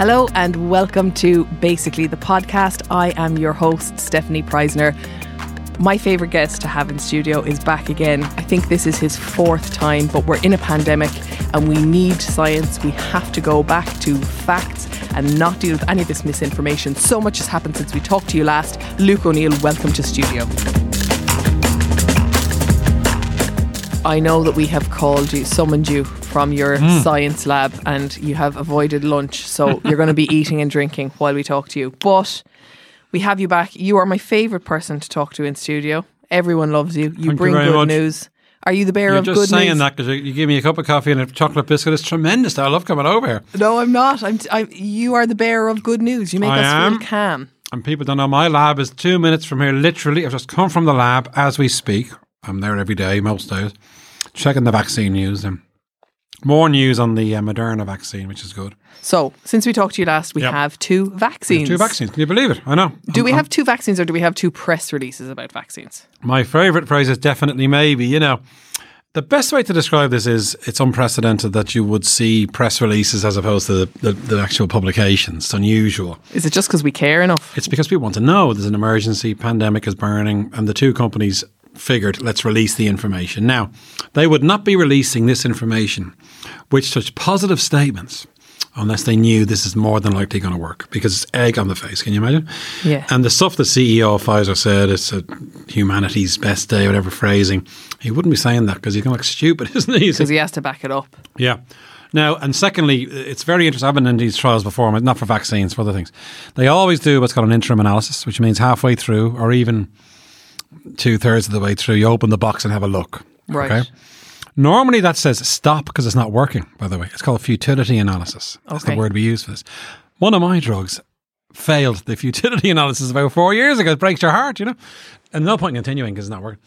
Hello and welcome to basically the podcast. I am your host, Stephanie Preissner. My favourite guest to have in studio is back again. I think this is his fourth time, but we're in a pandemic and we need science. We have to go back to facts and not deal with any of this misinformation. So much has happened since we talked to you last. Luke O'Neill, welcome to studio. I know that we have called you, summoned you from your hmm. science lab, and you have avoided lunch. So you're going to be eating and drinking while we talk to you. But we have you back. You are my favourite person to talk to in studio. Everyone loves you. You you bring very good much. news. Are you the bearer You're of good news? just saying that because you, you give me a cup of coffee and a chocolate biscuit. It's tremendous. I love coming over here. No, I'm not. I'm, I'm. You are the bearer of good news. You make I us am. feel calm. And people don't know my lab is two minutes from here. Literally, I've just come from the lab as we speak. I'm there every day, most days, checking the vaccine news and more news on the uh, Moderna vaccine, which is good. So, since we talked to you last, we Yep. have two vaccines. Two vaccines. Can you believe it? I know. Do we I'm- have two vaccines or do we have two press releases about vaccines? My favourite phrase is definitely maybe. You know, the best way to describe this is it's unprecedented that you would see press releases as opposed to the, the, the actual publications. It's unusual. Is it just because we care enough? It's because we want to know there's an emergency, pandemic is burning, and the two companies figured let's release the information. Now, they would not be releasing this information with such positive statements unless they knew this is more than likely going to work because it's egg on the face. Can you imagine? Yeah. And the stuff the CEO of Pfizer said, it's a humanity's best day, whatever phrasing, he wouldn't be saying that because he's going to look stupid, isn't he? Because he has to back it up. Yeah. Now, and secondly, it's very interesting. I've been in these trials before, not for vaccines, for other things. They always do what's called an interim analysis, which means halfway through or even two thirds of the way through, you open the box and have a look. Right. Okay? Normally that says stop because it's not working, by the way. It's called futility analysis. That's Okay. the word we use for this. One of my drugs failed the futility analysis about four years ago. It breaks your heart, you know? And no point in continuing because it's not working.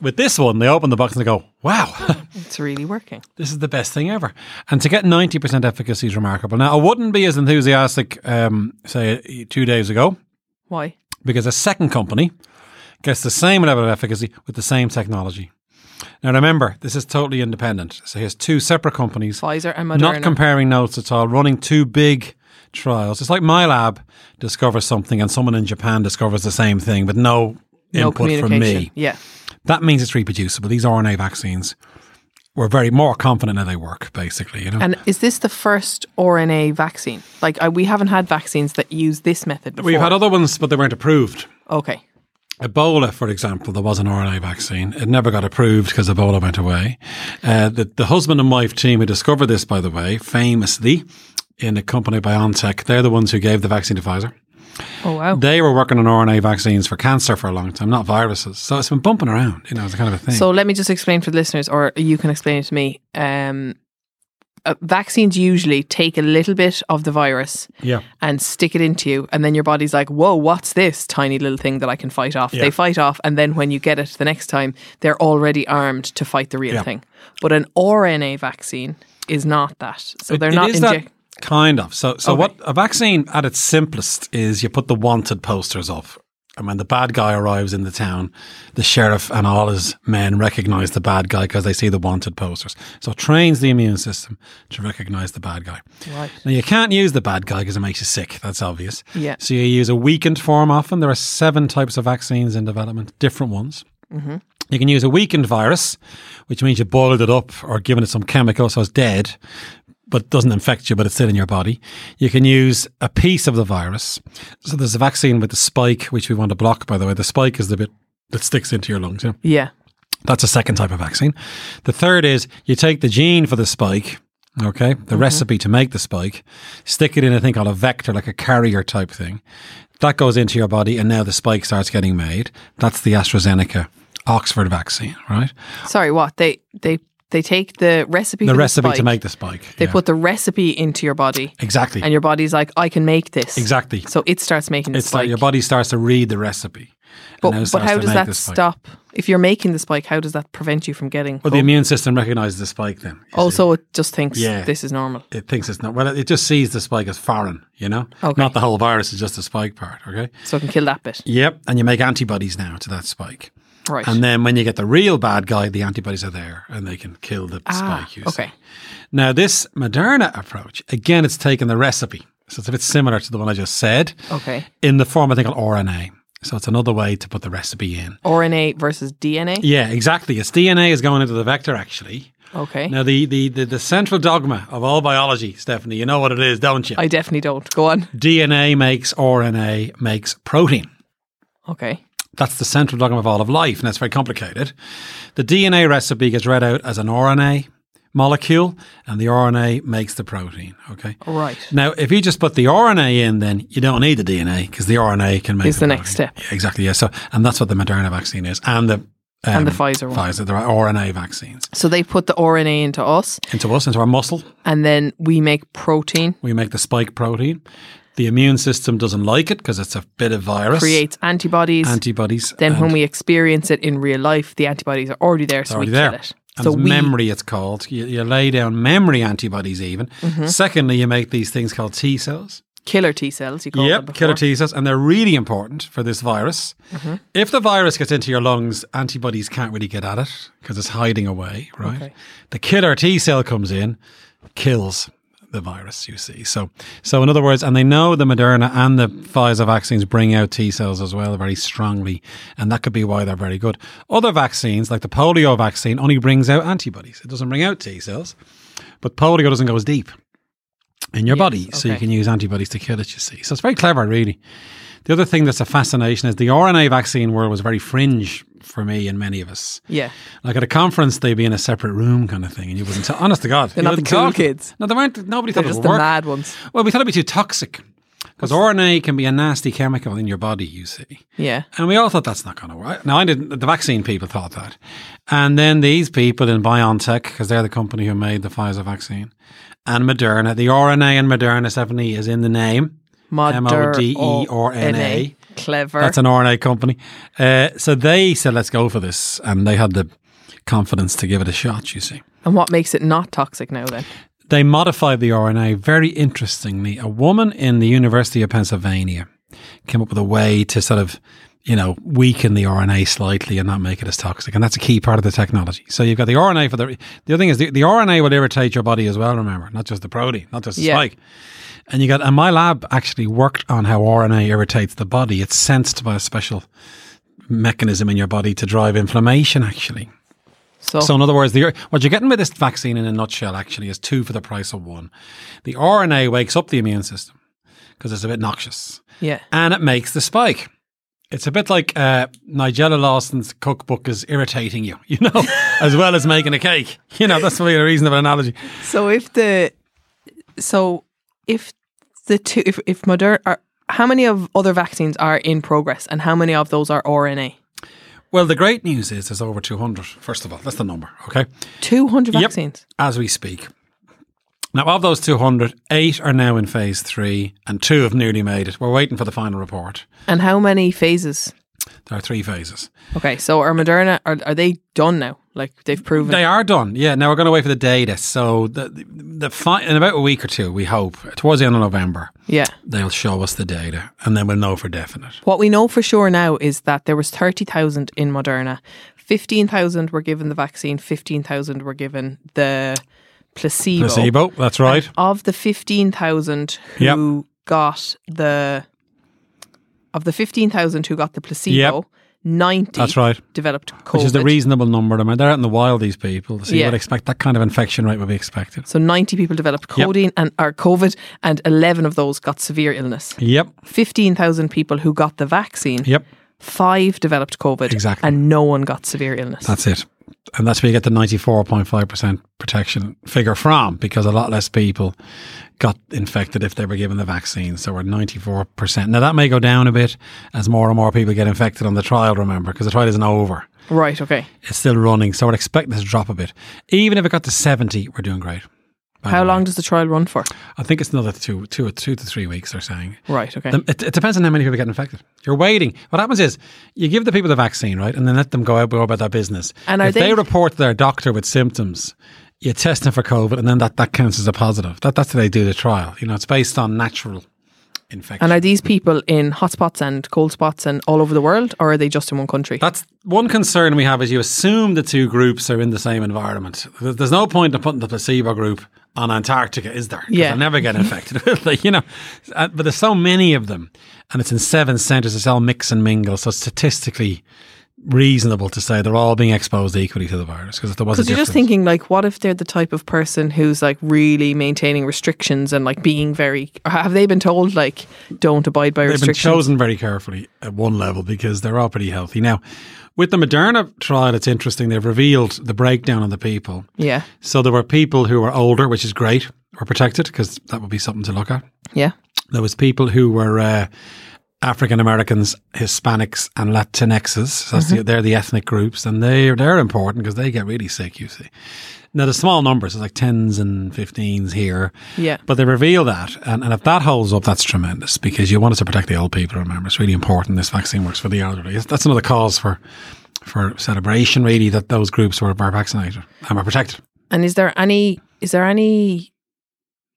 With this one, they open the box and they go, wow, It's really working. this is the best thing ever. And to get 90% efficacy is remarkable. Now, I wouldn't be as enthusiastic, um, say, two days ago, Why? because a second company gets the same level of efficacy with the same technology. Now, remember, this is totally independent. So here's two separate companies, Pfizer and Moderna. not comparing notes at all, running two big trials. It's like my lab discovers something and someone in Japan discovers the same thing, but no, no input from me. Yeah. That means it's reproducible. These RNA vaccines, we're very more confident that they work, basically. You know, And is this the first RNA vaccine? Like, I, we haven't had vaccines that use this method before. we've had other ones, but they weren't approved. Okay. Ebola, for example, there was an RNA vaccine. It never got approved because Ebola went away. Uh, the, the husband and wife team who discovered this, by the way, famously in a company BioNTech, they're the ones who gave the vaccine to Pfizer. Oh, wow. They were working on RNA vaccines for cancer for a long time, not viruses. So it's been bumping around, you know, it's kind of a thing. So let me just explain for the listeners, or you can explain it to me. Um, uh, vaccines usually take a little bit of the virus yeah. and stick it into you, and then your body's like, "Whoa, what's this tiny little thing that I can fight off?" Yeah. They fight off, and then when you get it the next time, they're already armed to fight the real Yeah. thing. But an RNA vaccine is not that, so they're it not is that inject. kind of. So, so Okay. what a vaccine at its simplest is you put the wanted posters up. And when the bad guy arrives in the town, the sheriff and all his men recognize the bad guy because they see the wanted posters. So it trains the immune system to recognize the bad guy. Right. Now, you can't use the bad guy because it makes you sick. That's obvious. Yeah. So you use a weakened form often. There are seven types of vaccines in development, different ones. Mm-hmm. You can use a weakened virus, which means you boiled it up or given it some chemical so it's dead, but doesn't infect you, but it's still in your body. You can use a piece of the virus. So there's a vaccine with the spike, which we want to block, by the way. The spike is the bit that sticks into your lungs. You know? Yeah. That's a second type of vaccine. The third is you take the gene for the spike, okay, the mm-hmm. recipe to make the spike, stick it in a thing called a vector, like a carrier type thing. That goes into your body, and now the spike starts getting made. That's the AstraZeneca Oxford vaccine, right? Sorry, what they they they take the recipe. The recipe the to make the spike. They yeah. put the recipe into your body, exactly, and your body's like, "I can make this." exactly. So it starts making the It's like your body starts to read the recipe. but but how does that stop? If you're making the spike, how does that prevent you from getting? It Well, the immune system recognizes the spike. Then also, it just thinks Yeah. this is normal. it thinks it's not. Well, it just sees the spike as foreign. You know, Okay. not the whole virus is just the spike part. Okay. So it can kill that bit. Yep, and you make antibodies now to that spike. Right. And then when you get the real bad guy, the antibodies are there and they can kill the ah, spike. You see. okay. Now, this Moderna approach, again, it's taken the recipe So it's a bit similar to the one I just said Okay. in the form I think of RNA. So it's another way to put the recipe in. RNA versus DNA. Yeah, exactly. It's DNA is going into the vector actually. Okay. Now the, the, the, the central dogma of all biology, Stephanie, you know what it is, don't you? I definitely don't. Go on. DNA makes RNA makes protein. Okay. That's the central dogma of all of life, and that's very complicated. The DNA recipe gets read out as an RNA molecule, and the RNA makes the protein. Okay. Right. Now, if you just put the RNA in, then you don't need the DNA because the RNA can make Is the protein. next step. Yeah, exactly. Yeah. So, and that's what the Moderna vaccine is, and the um, And the Pfizer one. Pfizer, the RNA vaccines So they put the RNA into us, into us, into our muscle. and then we make protein, We make the spike protein. The immune system doesn't like it because it's a bit of virus. creates antibodies. antibodies. then when we experience it in real life, the antibodies are already there, so already we there. kill it. And so we memory, it's called. You, you lay down memory antibodies, even. Mm-hmm. Secondly, you make these things called T cells. killer T cells. You call them Yep, killer T cells, and they're really important for this virus. Mm-hmm. If the virus gets into your lungs, antibodies can't really get at it because it's hiding away, right? Okay. The killer T cell comes in, kills the virus. You see, so so in other words, and they know the Moderna and the Pfizer vaccines bring out T cells as well very strongly, and that could be why they're very good. Other vaccines, like the polio vaccine, only brings out antibodies. It doesn't bring out T cells, but polio doesn't go as deep in your Yes, body, so you can use antibodies to kill it. You see, so it's very clever, really. The other thing that's a fascination is the RNA vaccine world was very fringe for me and many of us. Yeah. Like at a conference, they'd be in a separate room, kind of thing, and you wouldn't. T- honest to God, They're not the cool talk to them. kids. No, they weren't. Nobody They're thought it just would the work. mad ones. Well, we thought it'd be too toxic because RNA can be a nasty chemical in your body. You see. Yeah. And we all thought that's not going to work. Now, I didn't. The vaccine people thought that, and then these people in BioNTech, because they're the company who made the Pfizer vaccine, and Moderna, the RNA in Moderna seventy is in the name. M-O-D-E-R-N-A. Clever. That's an RNA company. Uh, so they said, "Let's go for this," and they had the confidence to give it a shot. You see. and what makes it not toxic now then? They modified the RNA very interestingly. A woman in the University of Pennsylvania came up with a way to sort of, you know, weaken the RNA slightly and not make it as toxic. And that's a key part of the technology. So you've got the RNA for the. The other thing is the, the RNA will irritate your body as well, remember, not just the protein, not just the Yeah. spike. And you got, and my lab actually worked on how RNA irritates the body. It's sensed by a special mechanism in your body to drive inflammation, actually. So, So, in other words, the, what you're getting with this vaccine in a nutshell actually is two for the price of one. The RNA wakes up the immune system because it's a bit noxious yeah. and it makes the spike. It's a bit like uh, Nigella Lawson's cookbook is irritating you, you know, as well as making a cake. You know, that's really a reasonable analogy. So if the so if the two if if Moderna are how many of other vaccines are in progress and how many of those are RNA? Well, the great news is there's over 200, first of all. That's the number, okay? 200 Yep. vaccines. As we speak. Now, of those 200, eight are now in phase three and two have nearly made it. We're waiting for the final report. And how many phases? There are three phases. Okay, so are Moderna are are they done now? Like they've proven They are done. Yeah. Now we're going to wait for the data. So the the, fi- in about a week or two, we hope towards the end of November, Yeah. they'll show us the data, and then we'll know for definite. What we know for sure now is that there was 30,000 in Moderna. 15,000 were given the vaccine, 15,000 were given the placebo. Placebo. That's right. Of the 15,000 who Yep. got the of the 15,000 who got the placebo, Yep. 90 That's right. developed COVID. Which is the reasonable number. I mean, they're out in the wild. These people. So you would expect that kind of infection rate would be expected. so 90 people developed Yep. codeine and or COVID and 11 of those got severe illness. Yep. 15,000 people who got the vaccine, Yep. 5 developed COVID Exactly. and no one got severe illness. That's it. And that's where you get the 94.5% protection figure from because a lot less people got infected if they were given the vaccine. So we're 94%. Now that may go down a bit as more and more people get infected on the trial, remember, because the trial isn't over. right, okay. It's still running. So I'd expect this to drop a bit. Even if it got to 70, we're doing great. How long does the trial run for? I think it's another two, two, two to three weeks, they're saying. Right, okay. It, it depends on how many people get infected. You're waiting. What happens is you give the people the vaccine, right, and then let them go out go about their business. And if they, they- report to their doctor with symptoms, you test them for COVID, and then that, that counts as a positive. That that's how they do the trial. You know, it's based on natural infection. and are these people in hotspots and cold spots and all over the world, or are they just in one country? that's one concern we have is you assume the two groups are in the same environment. There's no point in putting the placebo group on Antarctica, is there? Yeah. They'll never get infected, they? You know, Uh, but there's so many of them, and it's in seven centres. It's all mix and mingle, so statistically reasonable to say they're all being exposed equally to the virus. Because if there was a Because you're difference, just thinking, like, what if they're the type of person who's like really maintaining restrictions and like being very? Have they been told like don't abide by restrictions? they've been chosen very carefully at one level because they're all pretty healthy now. With the Moderna trial, it's interesting. They've revealed the breakdown of the people. Yeah, So there were people who were older, which is great, were protected because that would be something to look at. yeah, There was people who were uh, African Americans, Hispanics, and Latinxes. So that's the, mm-hmm. they're the ethnic groups, and they they're important because they get really sick. You see, now the small numbers, it's like tens and fifteens here, yeah. but they reveal that, and, and if that holds up, that's tremendous because you want us to protect the old people. Remember, it's really important. This vaccine works for the elderly. That's another cause for for celebration, really, that those groups were, were vaccinated and were protected. And is there any is there any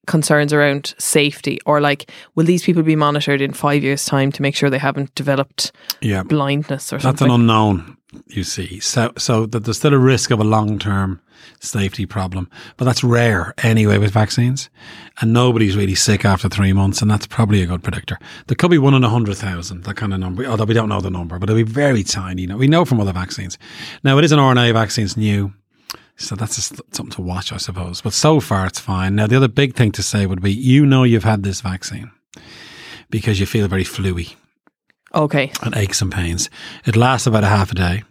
concerns around safety or like will these people be monitored in five years' time to make sure they haven't developed Yeah, blindness or something. That's something? an unknown, you see. So, so that there's still a risk of a long term safety problem, but that's rare anyway with vaccines. And nobody's really sick after three months, and that's probably a good predictor. There could be one in a hundred thousand, that kind of number, although we don't know the number, but it'll be very tiny. You know, we know from other vaccines. Now, it is an RNA vaccine, it's new. So that's just something to watch, I suppose. But so far, it's fine. Now, the other big thing to say would be you know you've had this vaccine because you feel very fluey okay. and aches and pains. It lasts about a half a day,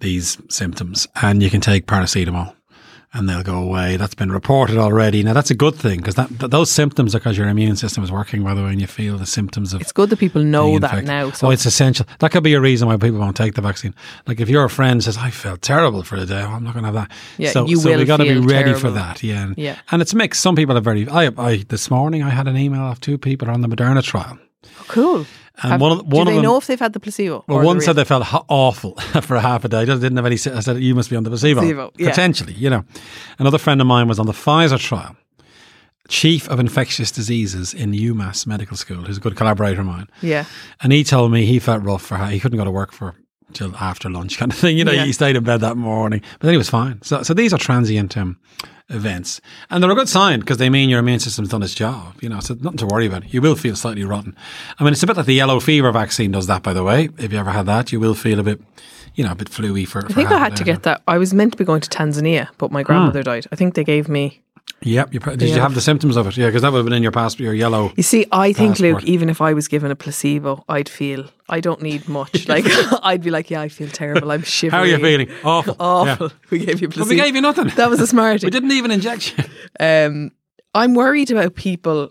these symptoms, and you can take paracetamol and they'll go away. That's been reported already. Now, that's a good thing because that, th- those symptoms are because your immune system is working, by the way, and you feel the symptoms of. It's good that people know that now. So oh, it's essential. That could be a reason why people won't take the vaccine. Like if your friend says, "I felt terrible for the day," well, I'm not going to have that. Yeah, so, you so will we got to be ready for that. Yeah, and, Yeah. and it's mixed. Some people are very. I, I this morning I had an email of two people on the Moderna trial, oh, cool. And Have- one of one do of they them. know if they've had the placebo? Well, one the said they felt awful for half a day. Didn't have any. I said you must be on the placebo, Placebo, yeah. potentially. You know, another friend of mine was on the Pfizer trial. Chief of infectious diseases in UMass Medical School, who's a good collaborator of mine, yeah, and he told me he felt rough for how he couldn't go to work for till after lunch, kind of thing. You know, Yeah. he stayed in bed that morning, but then he was fine. So, so these are transient um, events, and they're a good sign because they mean your immune system's done its job. You know, so nothing to worry about. You will feel slightly rotten. I mean, it's a bit like the yellow fever vaccine does that. By the way, if you ever had that, you will feel a bit, you know, a bit fluey for. I think I had to get that. I was meant to be going to Tanzania, but my ah. grandmother died. I think they gave me. Yep. You, did you have the symptoms of it? Yeah, because that would have been in your passport, your yellow. You see, I think, Luke, even if I was given a placebo, I'd feel I don't need much. Like I'd be like, yeah, I feel terrible. I'm shivering. How are you feeling? Awful. Awful. Yeah. We gave you a But placebo. we gave you nothing. that was a smartie. we didn't even inject you. Um, I'm worried about people.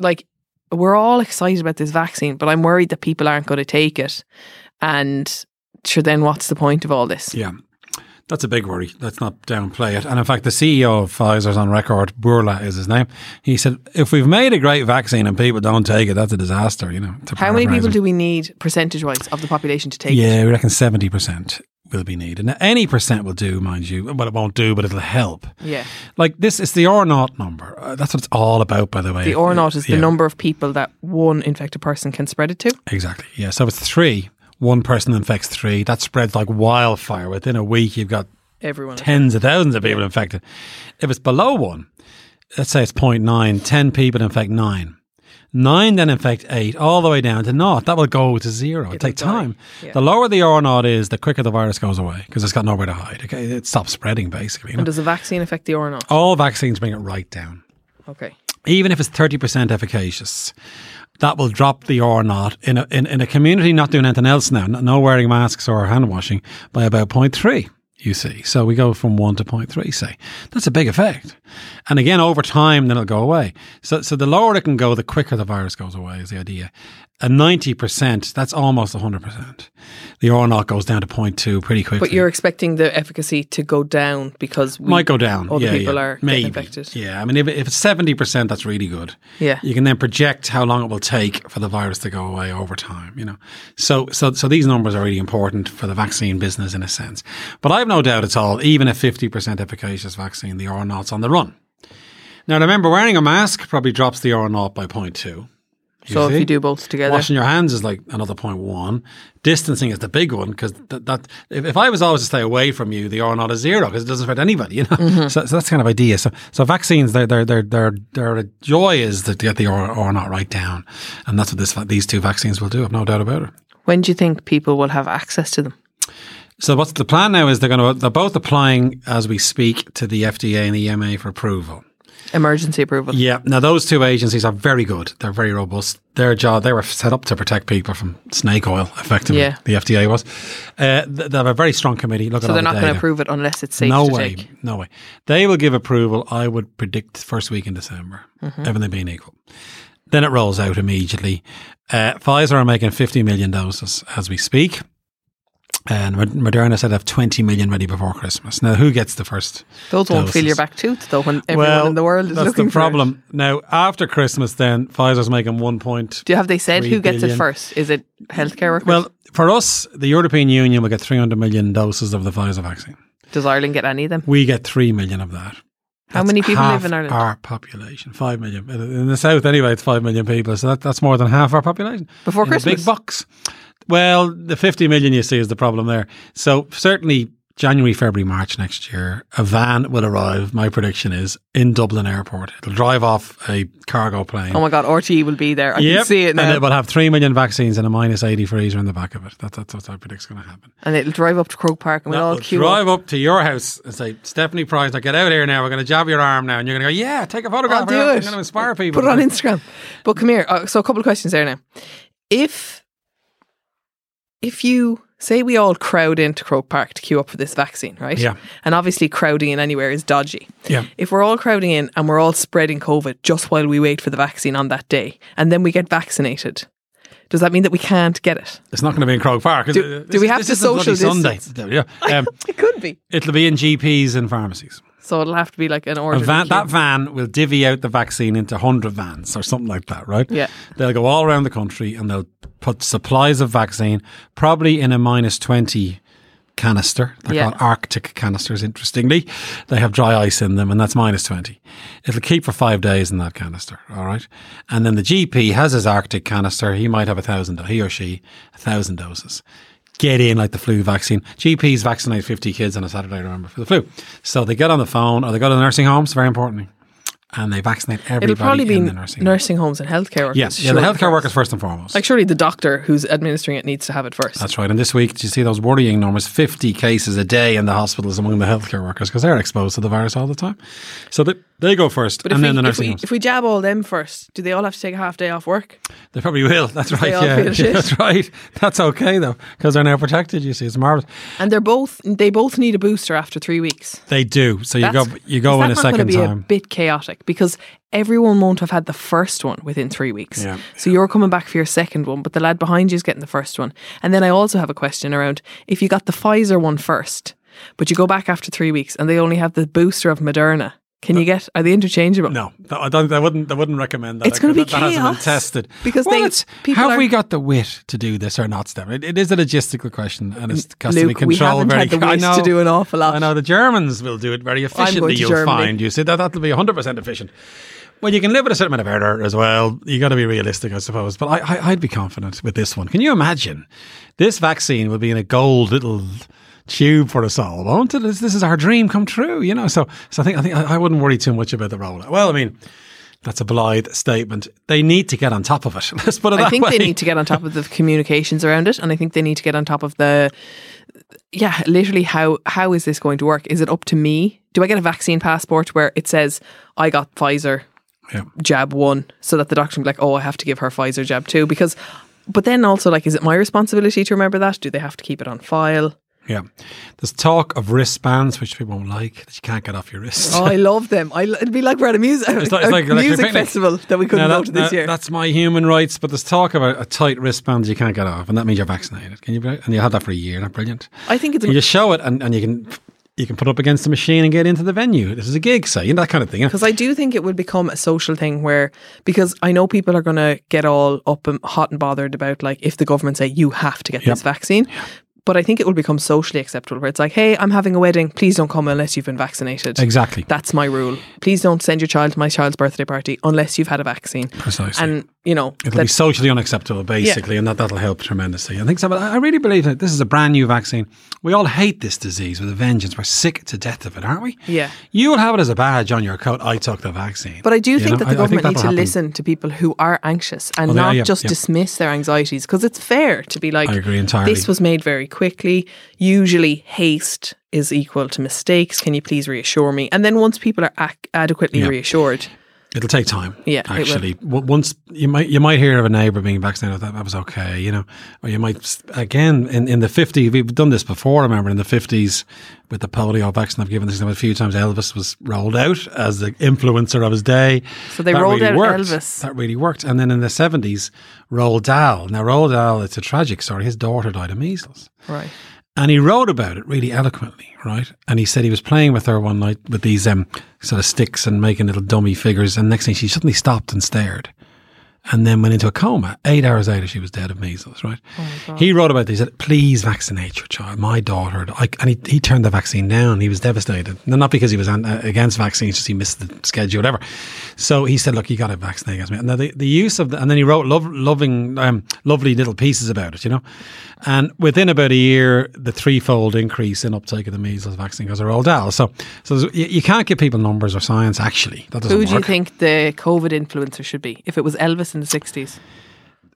Like, we're all excited about this vaccine, but I'm worried that people aren't going to take it. And sure, then what's the point of all this? Yeah. That's a big worry. Let's not downplay it. And in fact, the CEO of Pfizer's on record, Bourla is his name. He said, if we've made a great vaccine and people don't take it, that's a disaster, you know. How many people him. do we need percentage wise of the population to take it? Yeah, we reckon 70% will be needed. Now, any percent will do, mind you. Well, it won't do, but it'll help. Yeah. Like this, it's the R naught number. Uh, that's what it's all about, by the way. The R naught is the number of people that one infected person can spread it to. Exactly. Yeah. So it's three. One person infects three. That spreads like wildfire. Within a week, you've got Everyone. tens of thousands of people infected. If it's below one, let's say it's 0.9, 10 people infect nine. Nine then infect eight, all the way down to naught. That will go to zero. It'll, It'll take time. Yeah. The lower the R naught is, the quicker the virus goes away because it's got nowhere to hide. Okay, it stops spreading basically. you know. And does the vaccine affect the R naught? All vaccines bring it right down. Okay. Even if it's 30% efficacious, that will drop the R naught in a, in, in a community not doing anything else now, no- no wearing masks or hand washing, by about 0.3, you see. So we go from 1 to 0.3, say. That's a big effect. And again, over time, then it'll go away. So, so the lower it can go, the quicker the virus goes away, is the idea. And 90%, that's almost 100%. The R naught goes down to 0.2 pretty quickly. But you're expecting the efficacy to go down because we, might go down. other yeah, people yeah. are Maybe. infected. Yeah, I mean, if, if it's seventy percent, that's really good. Yeah. you can then project how long it will take for the virus to go away over time. You know, so so so these numbers are really important for the vaccine business in a sense. But I've no doubt at all, even a fifty percent efficacious vaccine, the R naught's on the run. Now remember, wearing a mask probably drops the R naught by 0.2. So if you do both together, Washing your hands is like another point one. Distancing is the big one because that, that if, if I was always to stay away from you, the R naught is zero because it doesn't affect anybody. You know, Mm-hmm. so, so that's kind of idea. So so vaccines, their their their their their joy is to get the R, R naught right down, and that's what this these two vaccines will do. I've no doubt about it. when do you think people will have access to them? So what's the plan now is they're going to they're both applying as we speak to the FDA and the EMA for approval. Emergency approval. Yeah. Now those two agencies are very good. They're very robust. Their job they were set up to protect people from snake oil. Effectively, Yeah. the FDA was. Uh, they have a very strong committee. Look So they're the not going to approve it unless it's safe No to way, take. no way. They will give approval. I would predict first week in December. Mm-hmm. Everything being equal, then it rolls out immediately. Uh, Pfizer are making 50 million doses as we speak. And Mod- Moderna said have 20 million ready before Christmas. Now, who gets the first? Those won't fill your back tooth though when everyone well, in the world is that's looking the problem. Now, after Christmas, then Pfizer's making one point. Do you have they said who gets it first? Is it healthcare workers? Well, for us, the European Union will get 300 million doses of the Pfizer vaccine. Does Ireland get any of them? We get 3 million of that. How many people live in Ireland? Our population, 5 million. In the south, anyway, it's 5 million people. So that, that's more than half our population. Before in a Christmas? big box. Well, the 50 million you see is the problem there. So certainly January, February, March next year, a van will arrive. My prediction is in Dublin Airport. It'll drive off a cargo plane. Oh my God, RTE will be there. I Yep, can see it now. And it will have 3 million vaccines and a minus 80 freezer in the back of it. That, that's what I predict is going to happen. and it'll drive up to Croke Park and we'll That all queue drive up. up to your house and say, Stephanie Price, now get out here now. We're going to jab your arm now. And you're going to go, yeah, take a photograph. I'll do it. I'm going to inspire people. Put it on Instagram. But come here. Uh, so a couple of questions there now. If if you say we all crowd into Croke Park to queue up for this vaccine, right? Yeah. And obviously crowding in anywhere is dodgy. Yeah. If we're all crowding in and we're all spreading COVID just while we wait for the vaccine on that day, and then we get vaccinated, does that mean that we can't get it? It's not going to be in Croke Park. Do- do we have this to social Sunday. distance? Yeah. Um, It could be. it'll be in GPs and pharmacies. So it'll have to be like an A order. van, that van will divvy out the vaccine into 100 vans or something like that, right? Yeah. They'll go all around the country and they'll put supplies of vaccine, probably in a minus 20 canister. They're Yeah. called Arctic canisters, interestingly. They have dry ice in them and that's minus 20. It'll keep for five days in that canister, all right? And then the GP has his Arctic canister. He might have a thousand, he or she, a thousand doses. Get in like the flu vaccine. GPs vaccinate 50 kids on a Saturday, remember, for the flu. So they get on the phone or they go to the nursing homes, very importantly, and they vaccinate everybody It'll probably be in the nursing nursing, homes and healthcare workers. Yes, yeah, the healthcare first. workers first and foremost. Like surely the doctor who's administering it needs to have it first. That's right. And this week, did you see those worrying numbers? 50 cases a day in the hospitals among the healthcare workers because they're exposed to the virus all the time. So they, they go first But and then we, the if, we, if we jab all them first, do they all have to take a half day off work? They probably will. That's right. Yeah. feel. That's right. That's okay though because they're now protected. You see, it's marvelous. And they're both they both need a booster after three weeks. They do. So you That's- go you go in a second be a time. bit chaotic because everyone won't have had the first one within three weeks. Yeah. So you're coming back for your second one, but the lad behind you is getting the first one. And then I also have a question around if you got the Pfizer one first, but you go back after three weeks and they only have the booster of Moderna. Can you get? Are they interchangeable? No, I don't. I wouldn't. I wouldn't recommend that. It's gonna be that, that hasn't been chaos. tested Because well, they- people have are- we got the wit to do this or not, Steph? It, it is a logistical question, and it's to be we haven't very. had the I wit know, to do an awful lot. I know the Germans will do it very efficiently. going You'll Germany. find. You see that that'll be hundred percent efficient. Well, you can live with a certain amount of error as well. You got to be realistic, I suppose. But I, I, I'd be confident with this one. Can you imagine? This vaccine will be in a gold little tube for us all, won't it? This, this is our dream come true, you know. So, so I think I think I, I wouldn't worry too much about the rollout. Well, I mean, that's a blithe statement. They need to get on top of it. Let's put it that I think way. they need to get on top of the communications around it, and I think they need to get on top of the, yeah, literally how how is this going to work? Is it up to me? Do I get a vaccine passport where it says I got Pfizer Yeah. jab one, so that the doctor can be like, oh, I have to give her Pfizer jab two because. But then also, like, is it my responsibility to remember that? Do they have to keep it on file? Yeah. There's talk of wristbands, which people won't like, that you can't get off your wrist. Oh, I love them. I, it'd be like we're at a music, It's like- it's like- a music festival that we couldn't Now, go that- to this that- year. That's my human rights, but there's talk of a, a tight wristband you can't get off, and that means you're vaccinated. Can you? be- And you had that for a year. That's brilliant. I think it's You just show it, and, and you can you can put up against the machine and get into the venue. This is a gig, say, you know, that kind of thing. Because I do think it will become a social thing where, because I know people are going to get all up and hot and bothered about like if the government say you have to get Yep. this vaccine. But I think it will become socially acceptable where it's like, hey, I'm having a wedding. Please don't come unless you've been vaccinated. Exactly. That's my rule. Please don't send your child to my child's birthday party unless you've had a vaccine. Precisely. And, you know, It'll be socially unacceptable, basically, and that, that'll help tremendously. I think so, but I I really believe that this is a brand new vaccine. We all hate this disease with a vengeance. We're sick to death of it, aren't we? Yeah. You will have it as a badge on your coat. I took the vaccine. but I do You think know, that the I government need to happen. listen to people who are anxious and yeah, not yeah, just yeah. dismiss their anxieties because it's fair to be like, I agree entirely. this was made very quickly. Usually, haste is equal to mistakes. Can you please reassure me? And then once people are ac- adequately Yeah. reassured, It'll take time. Yeah, actually, once you might you might hear of a neighbour being vaccinated, that, that was okay, you know, or you might again in in the 50s. We've done this before. I remember in the fifties with the polio vaccine. I've given this a few times. Elvis was rolled out as the influencer of his day. So they That rolled really out worked. Elvis. That really worked. And then in the seventies, Roald Dahl. Now Roald Dahl, it's a tragic story. His daughter died of measles. right? And he wrote about it really eloquently, right? And he said he was playing with her one night with these um, sort of sticks and making little dummy figures. And next thing she suddenly stopped and stared and then went into a coma. Eight hours later, she was dead of measles, right? he wrote about this. He said, please vaccinate your child. My daughter. I, and he, he turned the vaccine down. He was devastated. No, Not because he was an, uh, against vaccines, just he missed the schedule, whatever. So he said, look, you got to vaccinate against me. Now, the, the use of the, and then he wrote love, loving, um, lovely little pieces about it, you know? And within about a year, the threefold increase in uptake of the measles vaccine goes rolled out. So, so you, you can't give people numbers or science, actually. That doesn't Who do you think the COVID influencer should be? If it was Elvis in the 60s?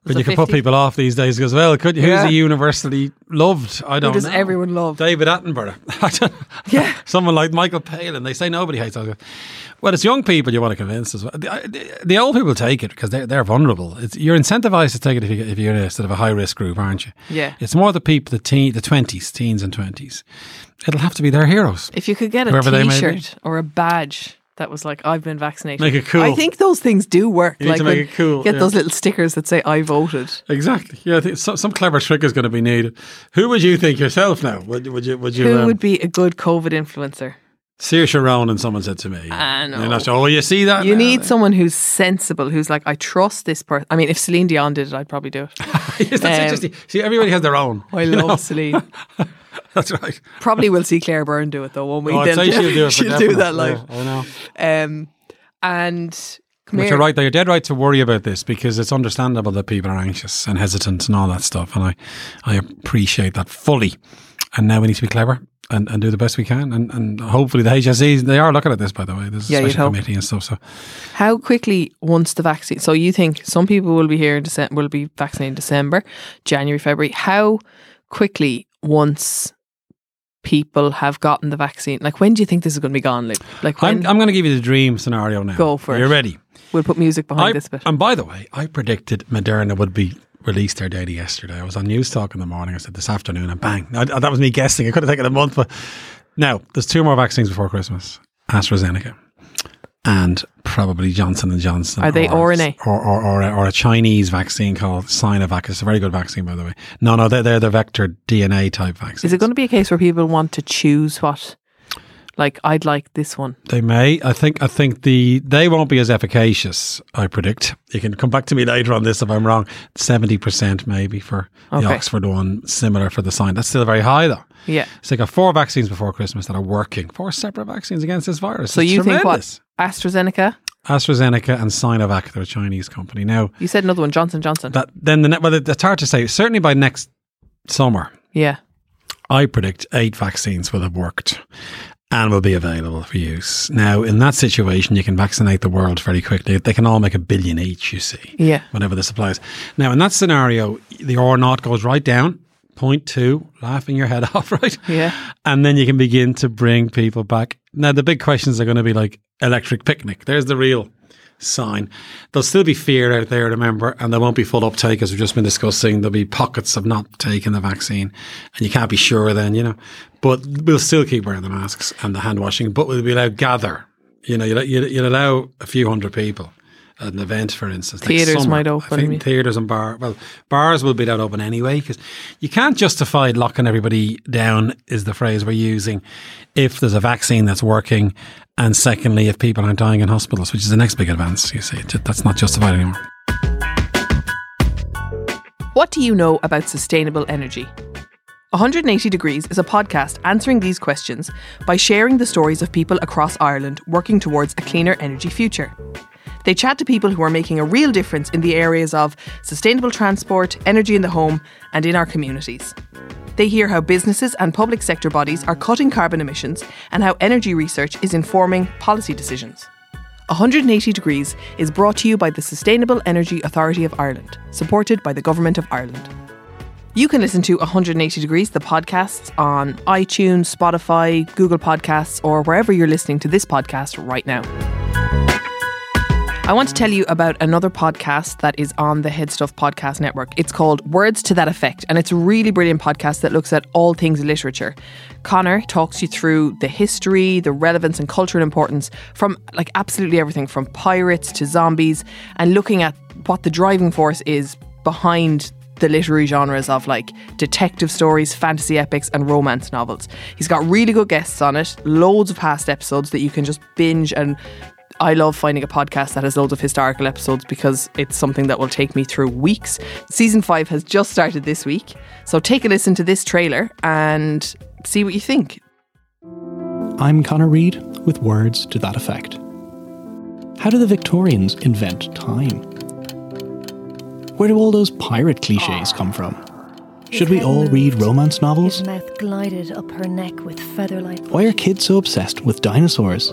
But you can put people off these days as well. Could you? Who's Yeah. a universally loved? I don't Who does know. everyone love? David Attenborough. Yeah. Someone like Michael Palin. They say nobody hates us. Well, it's young people you want to convince as well. The, uh, the, the old people take it because they're, they're vulnerable. It's, you're incentivized to take it if, you, if you're in a sort of a high risk group, aren't you? Yeah. It's more the people, the teen, the 20s, teens and 20s. It'll have to be their heroes. If you could get a may T-shirt or a badge that was like "I've been vaccinated," Make it cool. I think those things do work. You need like to make it cool, Get yeah. those little stickers that say "I voted." Exactly. Yeah, I think so, some clever trick is going to be needed. Who would you think yourself now? Would, would you? Would you? Who um, would be a good COVID influencer? Saoirse Ronan, someone said to me. I know. And I said, oh, you see that? You now?" need someone who's sensible, who's like, I trust this person. I mean, if Celine Dion did it, I'd probably do it. yes, that's Um, interesting. See, everybody has their own. I love know? Celine. That's right. Probably we'll see Claire Byrne do it though, won't we? Oh, I'd say she'll do it. for she'll do that live. Yeah, I know. Um, and come But here. you're right. though. You're dead right to worry about this because it's understandable that people are anxious and hesitant and all that stuff. And I, I appreciate that fully. And now we need to be clever and, and do the best we can. And, and hopefully the HSEs, they are looking at this, by the way. There's a Yeah, you'd special committee and stuff. So How quickly once the vaccine? So you think some people will be here in December, will be vaccinated in December, January, February? How quickly once people have gotten the vaccine? Like when do you think this is going to be gone, Luke? Like when? I'm, I'm going to give you the dream scenario now. Go for Are it. ready? we'll put music behind I, this bit. and by the way, I predicted Moderna would be released their data yesterday. I was on Newstalk in the morning. I said this afternoon, and bang, I, that was me guessing. It could have taken a month, but now there's two more vaccines before Christmas: AstraZeneca and probably Johnson and Johnson. Are they or, RNA? or or, or, a, or a Chinese vaccine called Sinovac? It's a very good vaccine, by the way. No, no, they're, they're the vector DNA type vaccine. Is it going to be a case where people want to choose what? Like I'd like this one. They may. I think. I think the they won't be as efficacious. I predict. You can come back to me later on this if I'm wrong. Seventy percent maybe for the Okay. Oxford one. Similar for the sign. That's still very high though. Yeah. So they got four vaccines before Christmas that are working. Four separate vaccines against this virus. So It's you think what? AstraZeneca. AstraZeneca and Sinovac. They're a Chinese company now. You said another one, Johnson Johnson. That then the well, it's hard to say. Certainly by next summer, yeah. I predict eight vaccines will have worked and will be available for use. Now, in that situation, you can vaccinate the world very quickly. They can all make a billion each, you see, Yeah. whenever the supply is. Now, in that scenario, the R naught goes right down, point two, laughing your head off, right? Yeah. And then you can begin to bring people back. Now, the big questions are going to be like electric picnic. There's the real sign. There'll still be fear out there, remember, and there won't be full uptake, as we've just been discussing. There'll be pockets of not taking the vaccine, and you can't be sure then, you know. But we'll still keep wearing the masks and the hand washing, but we'll be allowed gather. You know, you'll, you'll, you'll allow a few hundred people at an event, for instance. like Theatres summer. might open. I think yeah. theatres and bar. Well, bars will be that open anyway because you can't justify locking everybody down. Is the phrase we're using if there's a vaccine that's working, and secondly, if people aren't dying in hospitals, which is the next big advance. You see, that's not justified anymore. What do you know about sustainable energy? 180 Degrees is a podcast answering these questions by sharing the stories of people across Ireland working towards a cleaner energy future. They chat to people who are making a real difference in the areas of sustainable transport, energy in the home, and in our communities. They hear how businesses and public sector bodies are cutting carbon emissions and how energy research is informing policy decisions. 180 Degrees is brought to you by the Sustainable Energy Authority of Ireland, supported by the Government of Ireland. You can listen to 180 Degrees, the podcasts, on iTunes, Spotify, Google Podcasts, or wherever you're listening to this podcast right now. I want to tell you about another podcast that is on the HeadStuff Podcast Network. It's called Words to That Effect, and it's a really brilliant podcast that looks at all things literature. Connor talks you through the history, the relevance, and cultural importance from like absolutely everything from pirates to zombies, and looking at what the driving force is behind the literary genres of like detective stories, fantasy epics, and romance novels. He's got really good guests on it, loads of past episodes that you can just binge and I love finding a podcast that has loads of historical episodes because it's something that will take me through weeks. Season 5 has just started this week. So take a listen to this trailer and see what you think. I'm Connor Reid with words to that effect. How do the Victorians invent time? Where do all those pirate cliches come from? Should we all read romance novels? His mouth glided up her neck with feather-like. Why are kids so obsessed with dinosaurs?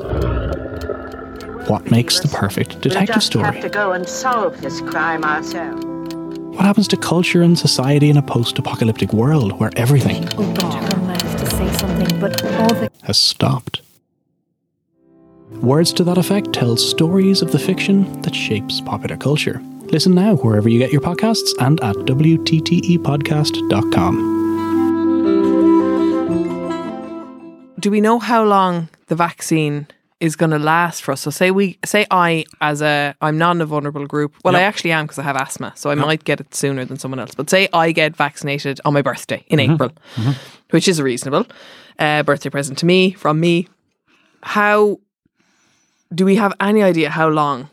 What makes the perfect detective story? we'll just story? have to go and solve this crime ourselves. What happens to culture and society in a post apocalyptic world where everything Opened her mouth to say something, but all the has stopped? Words to that effect tell stories of the fiction that shapes popular culture. Listen now wherever you get your podcasts and at WTTEpodcast.com. Do we know how long the vaccine is going to last for us? So say we say I as a I'm not in a vulnerable group. Well, I actually am because I have asthma, so I might get it sooner than someone else. But say I get vaccinated on my birthday in April, which is a reasonable uh, birthday present to me from me. How do we have any idea how long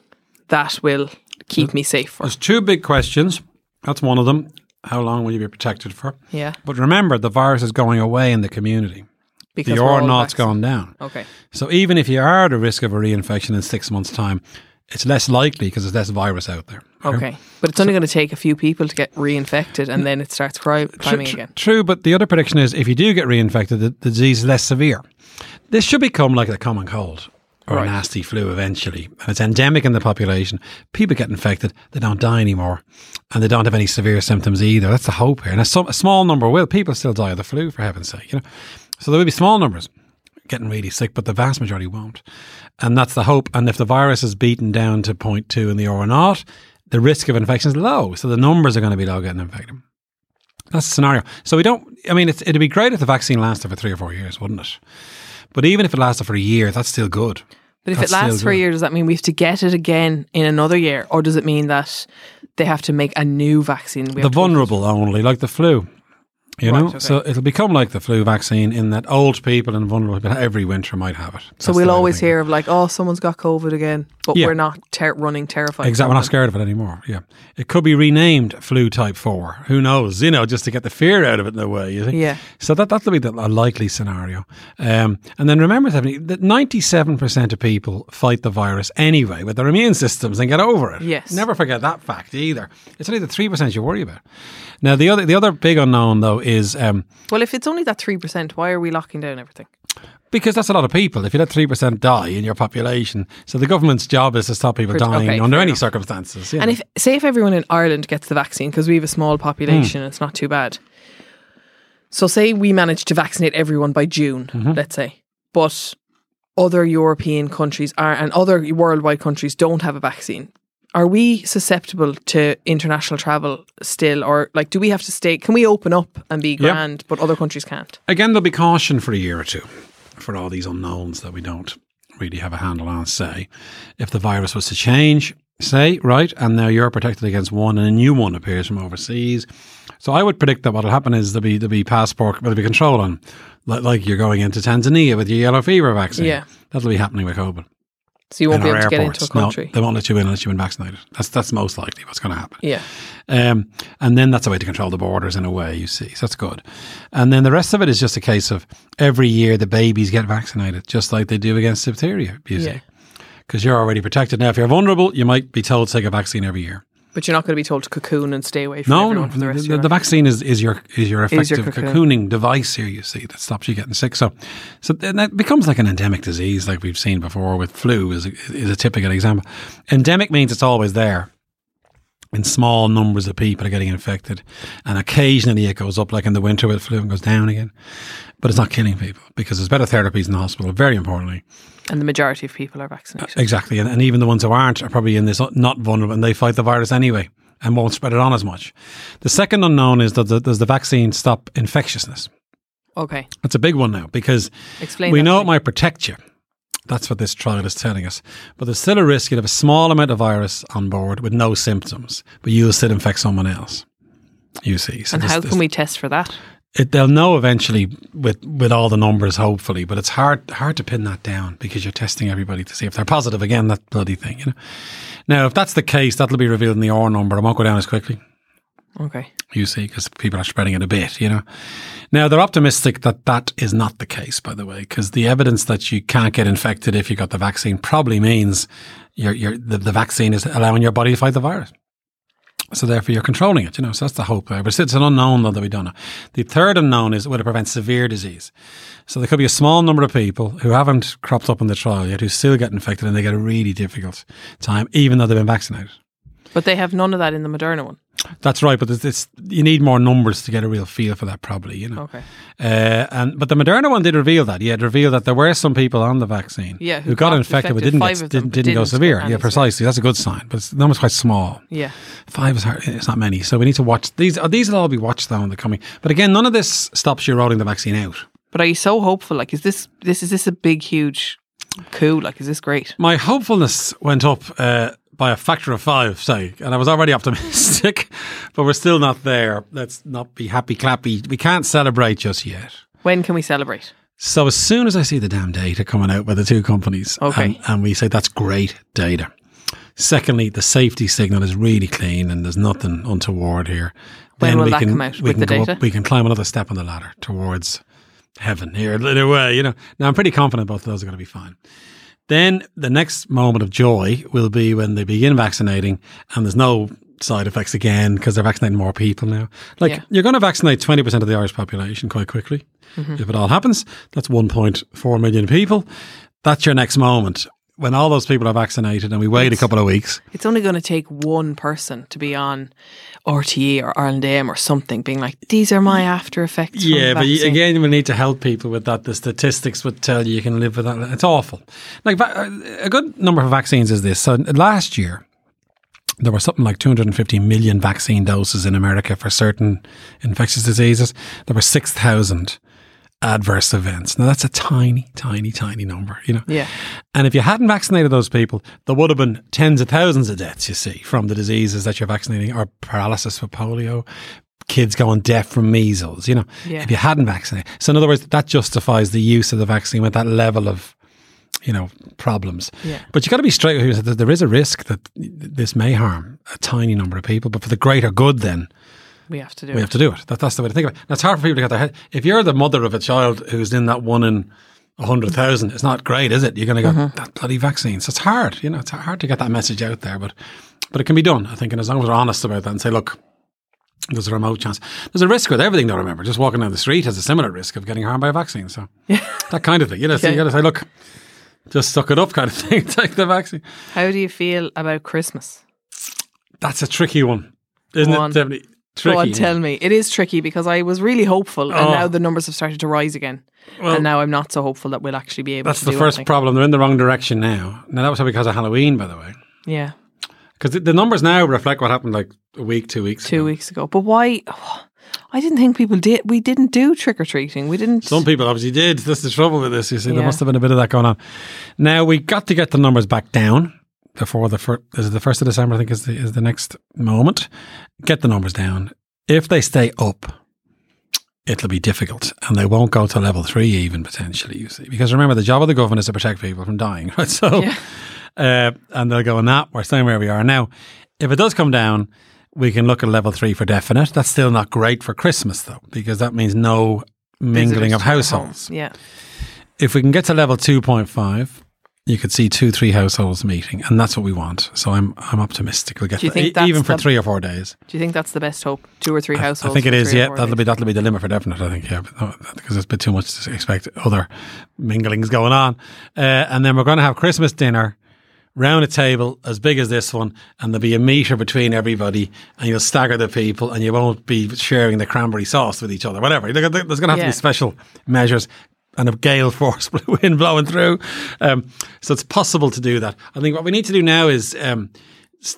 that will keep me safe for? There's two big questions. That's one of them. How long will you be protected for? Yeah, But remember, the virus is going away in the community. Because the we're R all naught's vaccinated. gone down. Okay. So even if you are at a risk of a reinfection in six months' time, it's less likely because there's less virus out there. Okay, but it's only going to take a few people to get reinfected, and then it starts cri- climbing Tr- tr- again. True, but the other prediction is if you do get reinfected, the, the disease is less severe. This should become like a common cold or Right. a nasty flu eventually. And it's endemic in the population. People get infected, they don't die anymore. And they don't have any severe symptoms either. That's the hope here. And a, a small number will. People still die of the flu, for heaven's sake. You know, So there will be small numbers getting really sick, but the vast majority won't. And that's the hope. And if the virus is beaten down to 0.2 in the R naught, the risk of infection is low. So the numbers are going to be low getting infected. That's the scenario. So we don't. I mean, it's, it'd be great if the vaccine lasted for three or four years, wouldn't it? But even if it lasted for a year, that's still good. But if That's it lasts for a year, does that mean we have to get it again in another year, or does it mean that they have to make a new vaccine? We The vulnerable only, like the flu. You Right, know, okay. so it'll become like the flu vaccine in that old people and vulnerable people every winter might have it. So That's the we'll always think of it. hear of like, oh, someone's got COVID again, but Yeah. we're not ter- running terrified. Exactly. We're not scared of it anymore. Yeah. It could be renamed flu type four. Who knows? You know, just to get the fear out of it in a way. You see? Yeah, So that that'll be the, a likely scenario. Um, and then remember, Stephanie, that ninety-seven percent of people fight the virus anyway with their immune systems and get over it. Yes. Never forget that fact either. It's only the three percent you worry about. Now the other the other big unknown though is um, well, if it's only that three percent, why are we locking down everything? because that's a lot of people. If you let three percent die in your population, so the government's job is to stop people dying okay, under any enough. circumstances. And know. if say if everyone in Ireland gets the vaccine because we have a small population, Hmm. it's not too bad. So say we manage to vaccinate everyone by June, Mm-hmm. let's say, but other European countries are and other worldwide countries don't have a vaccine. Are we susceptible to international travel still, or like do we have to stay? Can we open up and be grand, but other countries can't? Again, there'll be caution for a year or two for all these unknowns that we don't really have a handle on. Say, if the virus was to change, say, right, and now you're protected against one and a new one appears from overseas. So I would predict that what'll happen is there'll be, there'll be passport, there'll be control on, like, like you're going into Tanzania with your yellow fever vaccine. Yeah. That'll be happening with COVID. So you won't be able to get into a airports. No, they won't let you in unless you've been vaccinated. That's that's most likely what's going to happen. yeah. Um, and then that's a way to control the borders in a way, you see. So that's good. And then the rest of it is just a case of every year the babies get vaccinated, just like they do against diphtheria, you see. Because you're already protected. Now, if you're vulnerable, you might be told to take a vaccine every year. But you're not going to be told to cocoon and stay away from No, no. for the The, rest of the, the vaccine is, is your is your Is your effective cocoon. cocooning device here. You see that stops you getting sick. So, so then that becomes like an endemic disease, like we've seen before with flu. is a, is a typical example. Endemic means it's always there. In small numbers of people are getting infected, and occasionally it goes up, like in the winter with flu, and goes down again. But it's not killing people because there's better therapies in the hospital. Very importantly, And the majority of people are vaccinated. Uh, exactly. And, and even the ones who aren't are probably in this not vulnerable and they fight the virus anyway and won't spread it on as much. The second unknown is that the, does the vaccine stop infectiousness? Okay. That's a big one now because Explain we know it might protect you. That's what this trial is telling us. But there's still a risk you have a small amount of virus on board with no symptoms, but you'll still infect someone else. You see. So And how can we test for that? It, they'll know eventually with with all the numbers, hopefully. But it's hard hard to pin that down because you're testing everybody to see if they're positive again. That bloody thing, you know. Now, if that's the case, that'll be revealed in the R number. It won't go down as quickly. Okay. You see, because people are spreading it a bit, you know. Now they're optimistic that that is not the case, by the way, because the evidence that you can't get infected if you got the vaccine probably means you're, you're, the, the vaccine is allowing your body to fight the virus. So therefore, you're controlling it. You know, so that's the hope there. But it's an unknown though that we don't know. The third unknown is whether it prevents severe disease. So there could be a small number of people who haven't cropped up in the trial yet who still get infected and they get a really difficult time, even though they've been vaccinated. But they have none of that in the Moderna one. That's right, but it's, it's you need more numbers to get a real feel for that, probably. You know. Okay. Uh, and but the Moderna one did reveal that. Yeah, it revealed that there were some people on the vaccine, Yeah, who, who got, got infected, but didn't get, them didn't, didn't go didn't severe. Yeah, precisely. That's a good sign, but the number's quite small. Yeah. Five is hard. It's not many, so we need to watch these. uh, These will all be watched though in the coming. But again, none of this stops you rolling the vaccine out. But are you so hopeful? Like, is this this is this a big, huge coup? Like, is this great? My hopefulness went up uh, by a factor of five, say, and I was already optimistic, but we're still not there. Let's not be happy clappy. We can't celebrate just yet. When can we celebrate? So as soon as I see the damn data coming out by the two companies, Okay. and, and we say that's great data. Secondly, the safety signal is really clean and there's nothing untoward here. When will we that can, come out we with can data? Up, we can climb another step on the ladder towards heaven here in a way, you know. Now I'm pretty confident both of those are going to be fine. Then the next moment of joy will be when they begin vaccinating and there's no side effects again because they're vaccinating more people now. Like Yeah. you're going to vaccinate 20% of the Irish population quite quickly. Mm-hmm. If it all happens, that's 1.4 million people. That's your next moment. When all those people are vaccinated and we wait a couple of weeks, It's only going to take one person to be on RTE or AM or something, being like, "These are my after effects." Yeah, but you, again, we need to help people with that. The statistics would tell you you can live with that. It's awful. Like uh, a good number of vaccines is this. So last year, there were something like 250 million vaccine doses in America for certain infectious diseases. There were 6,000 adverse events. Now that's a tiny, tiny, tiny number, you know. Yeah. And if you hadn't vaccinated those people, there would have been tens of thousands of deaths, you see, from the diseases that you're vaccinating, or paralysis for polio, kids going deaf from measles, you know, Yeah. if you hadn't vaccinated. So in other words, that justifies the use of the vaccine with that level of, you know, problems. Yeah. But you got to be straight with yourself that there is a risk that this may harm a tiny number of people, but for the greater good, then we have to do it. we it. have to do it. That, that's the way to think of it. And it's hard for people to get their head. If you're the mother of a child who's in that one in a hundred thousand, it's not great, is it? You're going to get mm-hmm. that bloody vaccine. So it's hard. You know, it's hard to get that message out there, but but it can be done. I think, and as long as we're honest about that and say, look. There's a remote chance. There's a risk with everything, though. Remember, just walking down the street has a similar risk of getting harmed by a vaccine. So, that kind of thing. You know, so you got to say, look, just suck it up, kind of thing. Take the vaccine. How do you feel about Christmas? That's a tricky one, isn't Go on. it? Definitely tricky. Go on, tell me. It is tricky because I was really hopeful, and Oh. now the numbers have started to rise again. Well, and now I'm not so hopeful that we'll actually be able to That's the first anything. problem. They're in the wrong direction now. Now that was because of Halloween, by the way. Yeah, Because the, the numbers now reflect what happened like a week, two weeks. two ago. weeks ago. But why? I didn't think people did. We didn't do trick or treating. We didn't. Some people obviously did. That's the trouble with this. You see, there must have been a bit of that going on. Now we got to get the numbers back down before the first. Is it the first of December? I think is the is the next moment. Get the numbers down. If they stay up, it'll be difficult, and they won't go to level three even potentially. You see, because remember the job of the government is to protect people from dying, right? So. Yeah. uh, and they'll go, "Nah, we're staying where we are now." If it does come down, we can look at level three for definite. That's still not great for Christmas though, because that means no mingling Visitors of households. Yeah. If we can get to level two point five. You could see two, three households meeting, and that's what we want. So I'm, I'm optimistic. We'll get Do you think that's even for the- three or four days. Do you think that's the best hope? Two or three households. I think it is. Yeah, that'll days? be that'll be the limit for definite. I think. Yeah, but because there's a bit too much to expect. Other minglings going on, uh, and then we're going to have Christmas dinner round a table as big as this one, and there'll be a meter between everybody, and you'll stagger the people, and you won't be sharing the cranberry sauce with each other. Whatever. There's going to have to be special measures. And a gale force wind blowing through, um, so it's possible to do that. I think what we need to do now is um,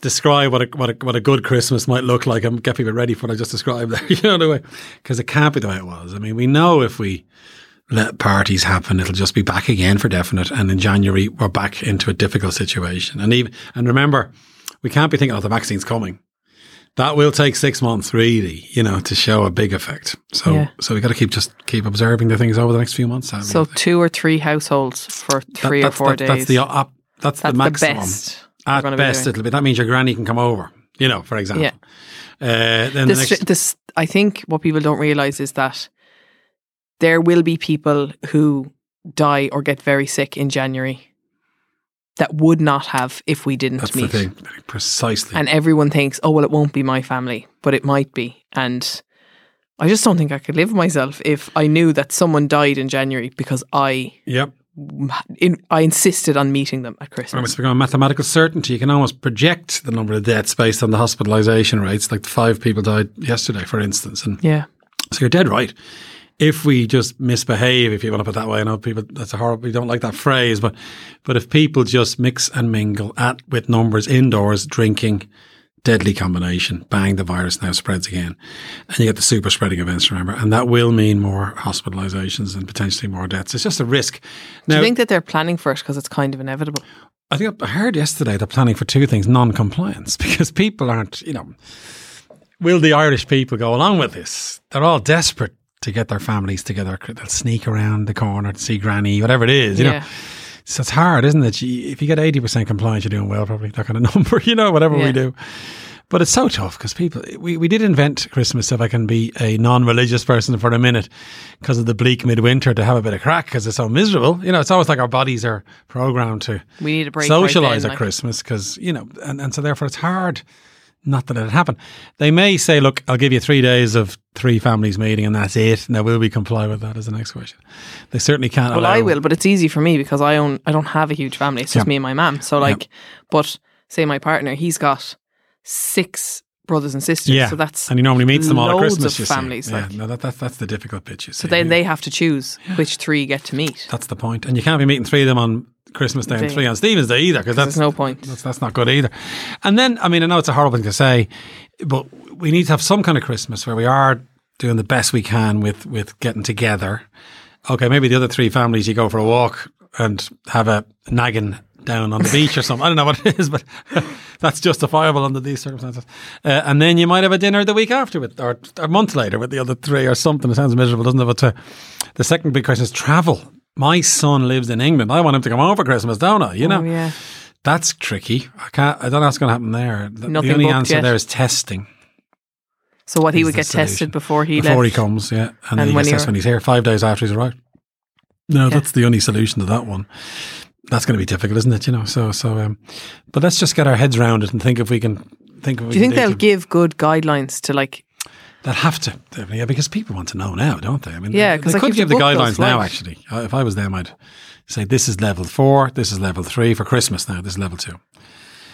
describe what a, what a what a good Christmas might look like and get people ready for what I just described there. You know the way because it can't be the way it was. I mean, we know if we let parties happen, it'll just be back again for definite. And in January, we're back into a difficult situation. And even and remember, we can't be thinking, "Oh, the vaccine's coming." That will take six months, really, you know, to show a big effect. So, Yeah. so we got to keep just keep observing the things over the next few months. Sadly. So two or three households for That- three or four that- days. That's the op, that's, That's the the maximum. best At be best, doing. it'll be. That means your granny can come over. You know, for example. Yeah. Uh, then this, the next, this, I think what people don't realize is that there will be people who die or get very sick in January that would not have if we didn't that's meet. the thing, precisely. And everyone thinks, oh, well, it won't be my family, but it might be. And I just don't think I could live myself if I knew that someone died in January because I yep. in, I insisted on meeting them at Christmas. it's become a mathematical certainty, you can almost project the number of deaths based on the hospitalisation rates. Like five people died yesterday, for instance, and Yeah. so you're dead right. If we just misbehave, if you want to put it that way, I know people that's a horrible. We don't like that phrase, but but if people just mix and mingle at with numbers indoors, drinking, deadly combination, bang, the virus now spreads again, and you get the super spreading events. Remember, and that will mean more hospitalisations and potentially more deaths. It's just a risk. Do you think that they're planning for it because it's kind of inevitable? I think I heard yesterday they're planning for two things: non-compliance, because people aren't, you know, will the Irish people go along with this? They're all desperate to get their families together. They'll sneak around the corner to see granny, whatever it is, you know. So it's hard, isn't it? If you get eighty percent compliance, you're doing well, probably that kind of number, you know, whatever Yeah. we do. But it's so tough because people, we, we did invent Christmas, if I can be a non religious person for a minute, because of the bleak midwinter to have a bit of crack because it's so miserable. You know, it's always like our bodies are programmed to We need a break. right socialize then, at like- Christmas because, you know, and, and so therefore it's hard not that it happened. They may say, look, I'll give you three days of three families meeting and that's it. Now, will we comply with that? Is the next question. They certainly can't. Well, I will, but it's easy for me because I own. I don't have a huge family. It's just Yeah. me and my mum. So like, but say my partner, he's got six brothers and sisters. Yeah, So that's and he normally meets them all at Christmas. of you see. families, Yeah, like- no, that, that, that's the difficult bit. You see. so then Yeah. they have to choose which three get to meet. That's the point. And you can't be meeting three of them on Christmas Day and three on Stephen's Day either, because that's no point. That's, that's not good either. And then, I mean, I know it's a horrible thing to say, but we need to have some kind of Christmas where we are doing the best we can with with getting together. Okay, maybe the other three families you go for a walk and have a nagging down on the beach or something. I don't know what it is, but that's justifiable under these circumstances. Uh, and then you might have a dinner the week after with, or a month later with the other three or something. It sounds miserable, doesn't it? But uh, the second big question is travel. My son lives in England. I want him to come home for Christmas, don't I? You know, Oh, yeah. that's tricky. I can't. I don't know what's going to happen there. The, the only answer yet? there is testing So what he would get tested before he before left. he comes. Yeah, and, then he when gets he tested when he's here. Five days after he's arrived. No, that's the only solution to that one. That's going to be difficult, isn't it? You know. So so. Um, but let's just get our heads around it and think if we can think. Do you think they'll dig give good guidelines to like? They'll have to, yeah, because people want to know now, don't they? I mean, Yeah, they, they like, could give the guidelines now. Actually, Uh, if I was them, I'd say this is level four, this is level three for Christmas. Now, this is level two,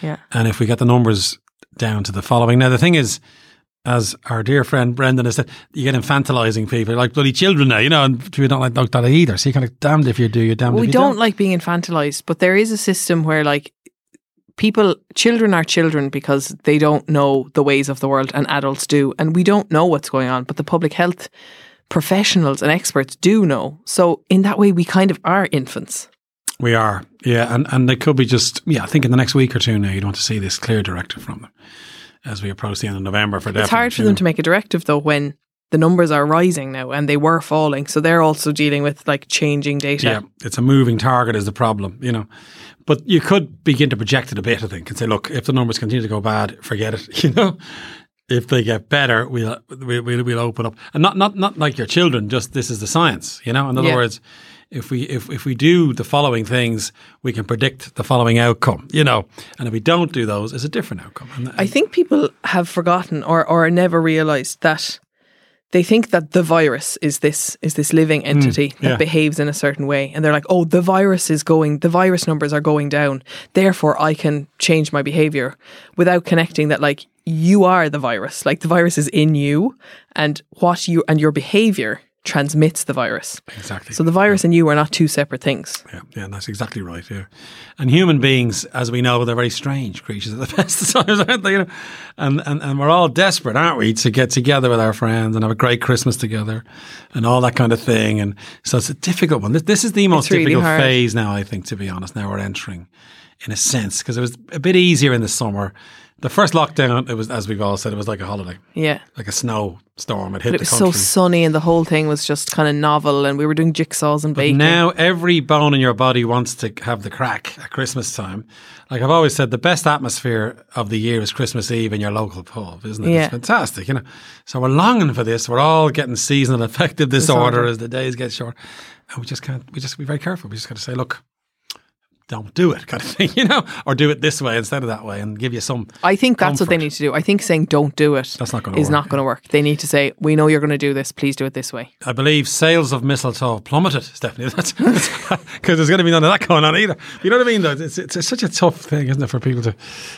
Yeah. and if we get the numbers down to the following. Now, the thing is, as our dear friend Brendan has said, you get infantilizing people like bloody children now, you know, and we don't like, like that either. So you're kind of damned if you do, you're damned Well, if we you don't like being infantilized, but there is a system where like people, children are children because they don't know the ways of the world, and adults do, and we don't know what's going on. But the public health professionals and experts do know. So in that way, we kind of are infants. We are, yeah, and and they could be just, yeah. I think in the next week or two now, you'd want to see this clear directive from them as we approach the end of November for It's hard for them to make a directive though when the numbers are rising now and they were falling. So they're also dealing with like changing data. Yeah, it's a moving target is the problem, you know. But you could begin to project it a bit, I think, and say, look, if the numbers continue to go bad, forget it, you know. If they get better, we'll we'll, we'll open up, and not not not like your children. Just this is the science, you know. In other Yeah. words, if we if if we do the following things, we can predict the following outcome, you know. And if we don't do those, it's a different outcome. And, I think people have forgotten or or never realized that they think that the virus is this is this living entity that Mm, yeah. behaves in a certain way and they're like oh the virus is going the virus numbers are going down therefore I can change my behavior without connecting that like you are the virus like the virus is in you and what you and your behavior transmits the virus exactly. so the virus and you are not two separate things Yeah, yeah, that's exactly right. Yeah, and human beings, as we know, they're very strange creatures at the best of times, aren't they? You know? And and and we're all desperate, aren't we, to get together with our friends and have a great Christmas together, and all that kind of thing. And so it's a difficult one. This, this is the most really difficult hard. phase now, I think, to be honest. Now we're entering, in a sense, because it was a bit easier in the summer. The first lockdown, it was as we've all said, it was like a holiday, yeah like a snowstorm. It hit but it was so sunny and the whole thing was just kind of novel and we were doing jigsaws and baking Now every bone in your body wants to have the crack at Christmas time. Like I've always said, the best atmosphere of the year is Christmas Eve in your local pub, isn't it? Yeah. It's fantastic, you know. So we're longing for this. We're all getting seasonal affective disorder as the days get short, and we just can't. We just be very careful. We just got to say, look, don't do it, kind of thing, you know, or do it this way instead of that way, and give you some. I think that's what they need to do. I think saying don't do it That's not gonna is work, not going to work. They need to say, we know you're going to do this. Please do it this way. I believe sales of mistletoe plummeted, Stephanie. That's because there's going to be none of that going on either. You know what I mean? Though it's, it's, it's such a tough thing, isn't it, for people to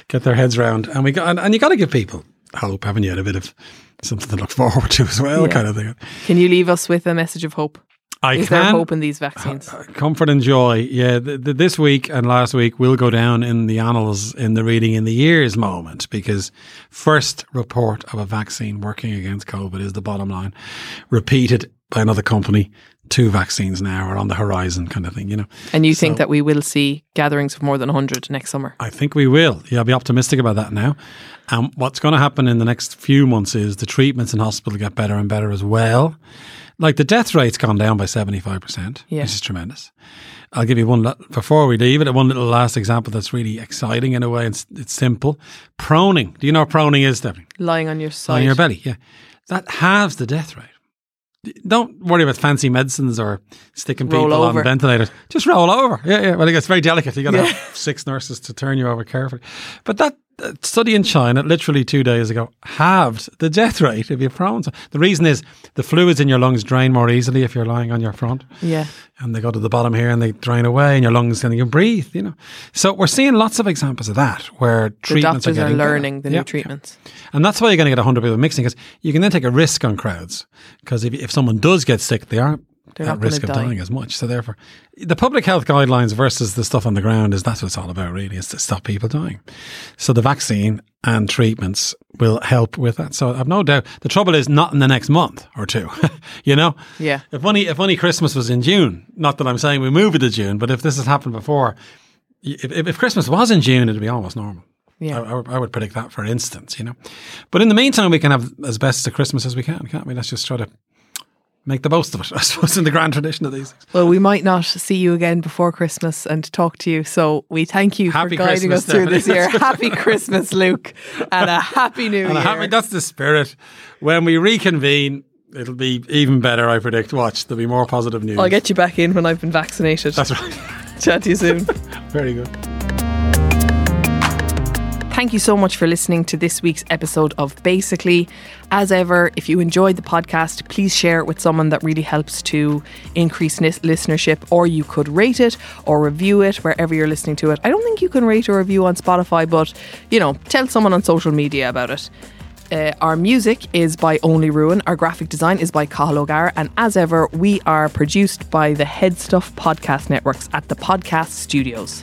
get their heads around? And we got and, and you got to give people hope, haven't you? And a bit of something to look forward to as well, Yeah. kind of thing. Can you leave us with a message of hope? I Is can there hope in these vaccines? Uh, uh, comfort and joy. Yeah, th- th- this week and last week will go down in the annals in the reading in the years moment because first report of a vaccine working against COVID is the bottom line. Repeated by another company. Two vaccines now are on the horizon, kind of thing. You know. And you think that we will see gatherings of more than 100 next summer? I think we will. Yeah, I'll be optimistic about that now. Um, what's going to happen in the next few months is the treatments in hospital get better and better as well. Like the death rate's gone down by 75%, Yeah. which is tremendous. I'll give you one, before we leave it, one little last example that's really exciting in a way. It's, it's simple. Proning. Do you know what proning is, Stephanie? Lying on your side. On your belly, yeah. That halves the death rate. Don't worry about fancy medicines or sticking Roll people over. on ventilators. Just roll over. Yeah, yeah. Well, it's very delicate. You got to have six nurses to turn you over carefully. But that study in China, literally two days ago, halved the death rate if you're prone. The reason is the fluids in your lungs drain more easily if you're lying on your front Yeah. and they go to the bottom here and they drain away and your lungs and you can breathe, you know. So we're seeing lots of examples of that where The treatments doctors are are, getting better. learning the new yeah. treatments. And that's why you're going to get 100 people mixing because you can then take a risk on crowds. Because if, if someone does get sick, they aren't They're at not risk of die. dying as much. So therefore, the public health guidelines versus the stuff on the ground is that's what it's all about really, is to stop people dying. So the vaccine and treatments will help with that. So I've no doubt. The trouble is not in the next month or two, you know? Yeah. If only, if only Christmas was in June, not that I'm saying we move it to June, but if this has happened before, if, if, Christmas was in June, it'd be almost normal. Yeah. I, I would predict that, for instance, you know. But in the meantime, we can have as best a Christmas as we can, can't we? Let's just try to make the most of it, I suppose, in the grand tradition of these things. Well, we might not see you again before Christmas and talk to you. So we thank you Happy for guiding Christmas, us through this year. happy Christmas, Luke, and a happy new And year. Happy that's the spirit. When we reconvene, it'll be even better, I predict. Watch, there'll be more positive news. I'll get you back in when I've been vaccinated. That's right. Chat to you soon. Very good. Thank you so much for listening to this week's episode of Basically. As ever, if you enjoyed the podcast, please share it with someone that really helps to increase nis- listenership, or you could rate it or review it wherever you're listening to it. I don't think you can rate or review on Spotify, but you know, tell someone on social media about it. Uh, our music is by Only Ruin. Our graphic design is by Cahill O'Gara. And as ever, we are produced by the HeadStuff Podcast Networks at the Podcast Studios.